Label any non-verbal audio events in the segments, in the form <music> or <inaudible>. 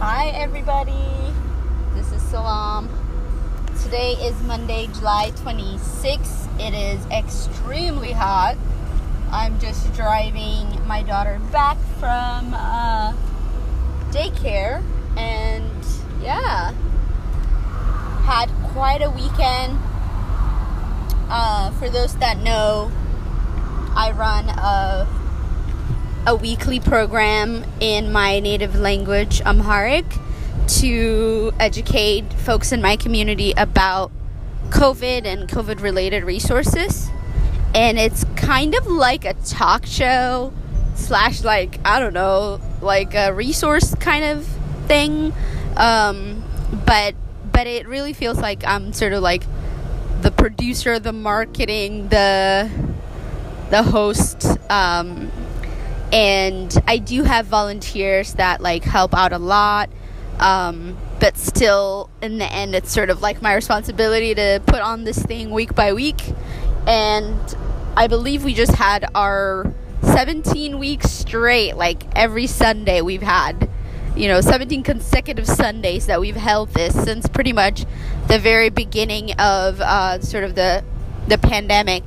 Hi, everybody. This is Salam. Today is Monday, July 26th. It is extremely hot. I'm just driving my daughter back from uh, daycare, and yeah, had quite a weekend. Uh, for those that know, I run a a weekly program in my native language, Amharic, to educate folks in my community about COVID and COVID related resources. And it's kind of like a talk show slash like I don't know, like a resource kind of thing. Um, but but it really feels like I'm sort of like the producer, the marketing, the the host. Um, and I do have volunteers that like help out a lot. Um, but still, in the end, it's sort of like my responsibility to put on this thing week by week. And I believe we just had our 17 weeks straight, like every Sunday we've had, you know, 17 consecutive Sundays that we've held this since pretty much the very beginning of uh, sort of the the pandemic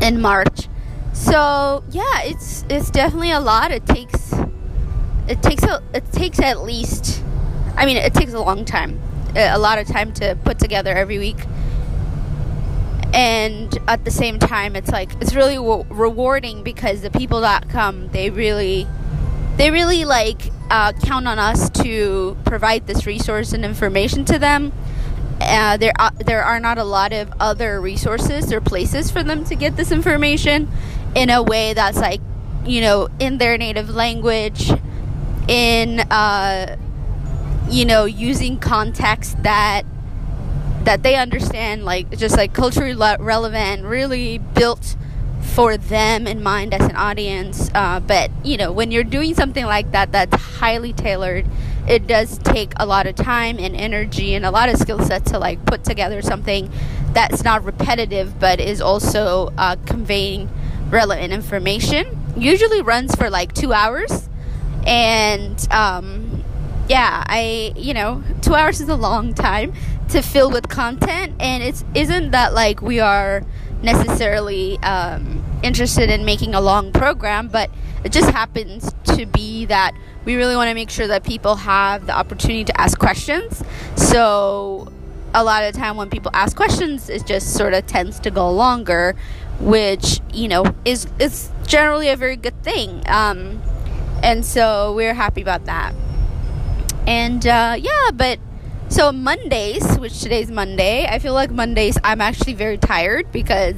in March. So yeah, it's it's definitely a lot. It takes it takes a it takes at least I mean it takes a long time, a lot of time to put together every week. And at the same time, it's like it's really rewarding because the people that come, they really, they really like uh, count on us to provide this resource and information to them. Uh, there, are, there are not a lot of other resources or places for them to get this information in a way that's like, you know, in their native language, in, uh, you know, using context that that they understand, like just like culturally relevant, really built for them in mind as an audience. Uh, but you know, when you're doing something like that, that's highly tailored. It does take a lot of time and energy and a lot of skill set to like put together something that's not repetitive, but is also uh, conveying relevant information. Usually runs for like two hours, and um, yeah, I you know two hours is a long time to fill with content, and it's isn't that like we are necessarily um, interested in making a long program, but it just happens to be that we really want to make sure that people have the opportunity to ask questions. So a lot of the time when people ask questions, it just sort of tends to go longer, which you know is is generally a very good thing. Um, and so we're happy about that. And uh, yeah, but so Mondays, which today's Monday, I feel like Mondays I'm actually very tired because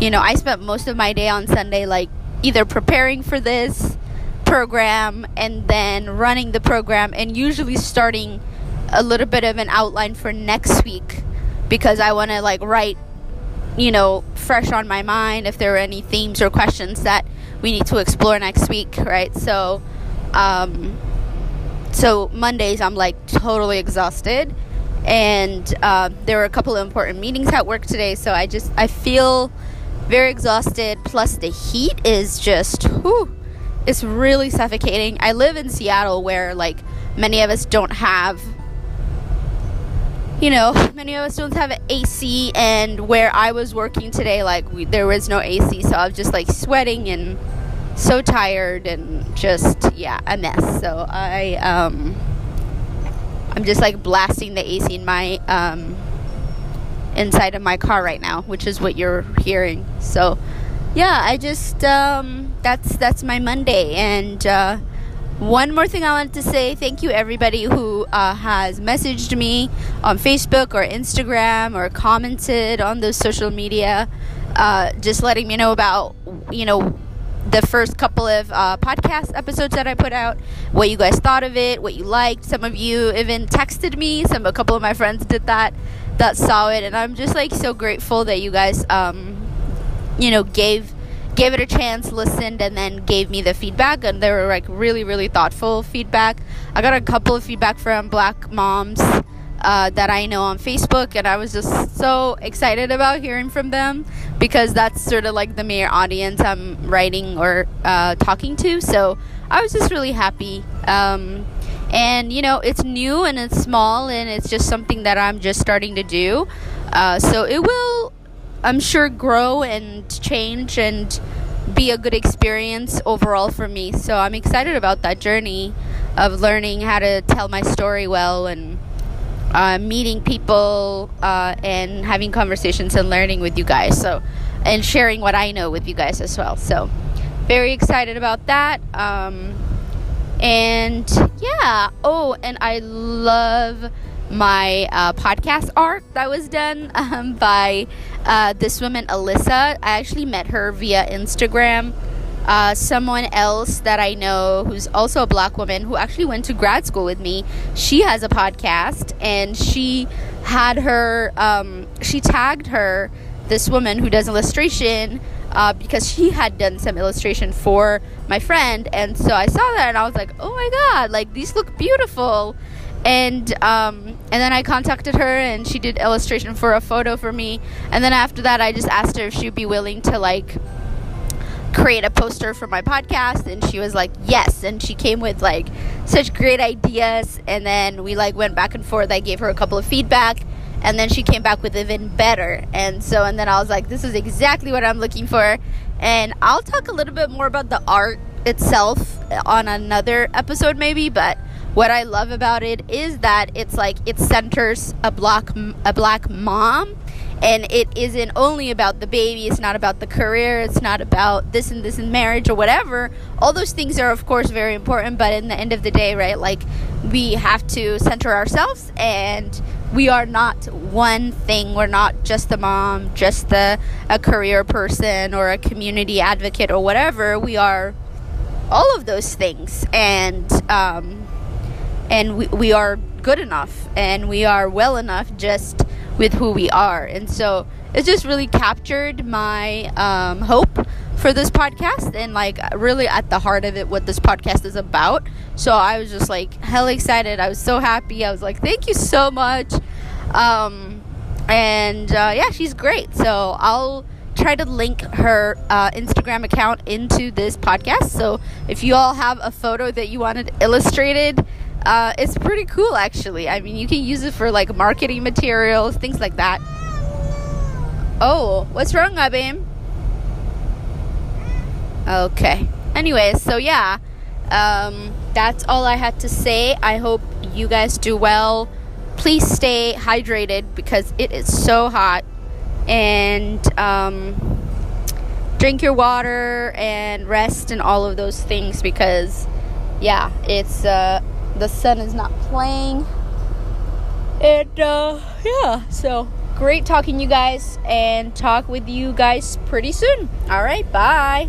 you know I spent most of my day on Sunday like either preparing for this program and then running the program and usually starting a little bit of an outline for next week because I want to like write you know fresh on my mind if there are any themes or questions that we need to explore next week right so um so Mondays I'm like totally exhausted, and uh, there were a couple of important meetings at work today. So I just I feel very exhausted. Plus the heat is just whew, it's really suffocating. I live in Seattle where like many of us don't have you know, many of us don't have AC, and where I was working today, like we, there was no AC, so I was just like sweating and so tired and just yeah a mess. So i um i'm just like blasting the ac in my um inside of my car right now which is what you're hearing. So yeah i just um that's that's my monday and uh one more thing I wanted to say thank you everybody who uh, has messaged me on Facebook or Instagram or commented on those social media, uh, just letting me know about you know the first couple of uh, podcast episodes that I put out, what you guys thought of it, what you liked. Some of you even texted me. Some a couple of my friends did that that saw it, and I'm just like so grateful that you guys, um, you know, gave gave it a chance, listened, and then gave me the feedback. And they were like really, really thoughtful feedback. I got a couple of feedback from Black moms uh, that I know on Facebook, and I was just so excited about hearing from them because that's sort of like the main audience I'm writing or uh, talking to. So I was just really happy. Um, and you know it's new and it's small and it's just something that i'm just starting to do uh, so it will i'm sure grow and change and be a good experience overall for me. So i'm excited about that journey of learning how to tell my story well and uh, meeting people uh, and having conversations and learning with you guys. So and sharing what i know with you guys as well. So very excited about that. Um, and yeah. Oh, and I love my uh, podcast art that was done <laughs> um, by uh, this woman, Alyssa. I actually met her via Instagram. Uh, someone else that I know who's also a black woman who actually went to grad school with me. She has a podcast and she had her, um, she tagged her, this woman who does illustration uh, because she had done some illustration for my friend, and so I saw that and I was like, oh my god, like these look beautiful. And um, and then I contacted her and she did illustration for a photo for me. And then after that, I just asked her if she'd be willing to like create a poster for my podcast. And she was like yes. And she came with like such great ideas. And then we like went back and forth. I gave her a couple of feedback. And then she came back with even better. And so and then i was like this is exactly what i'm looking for. And i'll talk a little bit more about the art itself on another episode maybe but what i love about it is that it's like it centers a black a black mom and it isn't only about the baby it's not about the career it's not about this and this and marriage or whatever. All those things are of course very important but in the end of the day right like we have to center ourselves and we are not one thing. We're not just the mom just the a career person or a community advocate or whatever. We are all of those things and um, and we, we are good enough and we are well enough just with who we are. And so it just really captured my um, hope for this podcast and like really at the heart of it what this podcast is about. So I was just like hell excited. I was so happy. I was like, thank you so much. Um, and uh, yeah, she's great. So I'll try to link her uh, Instagram account into this podcast. So if you all have a photo that you wanted illustrated, uh, it's pretty cool actually. I mean, you can use it for like marketing materials, things like that. Oh, what's wrong, Abim? Okay. Anyways, so yeah, um, that's all I had to say. I hope you guys do well. Please stay hydrated because it is so hot. And um, drink your water and rest and all of those things because, yeah, it's. Uh, the sun is not playing. And uh, yeah, so great talking you guys and talk with you guys pretty soon. All right, bye.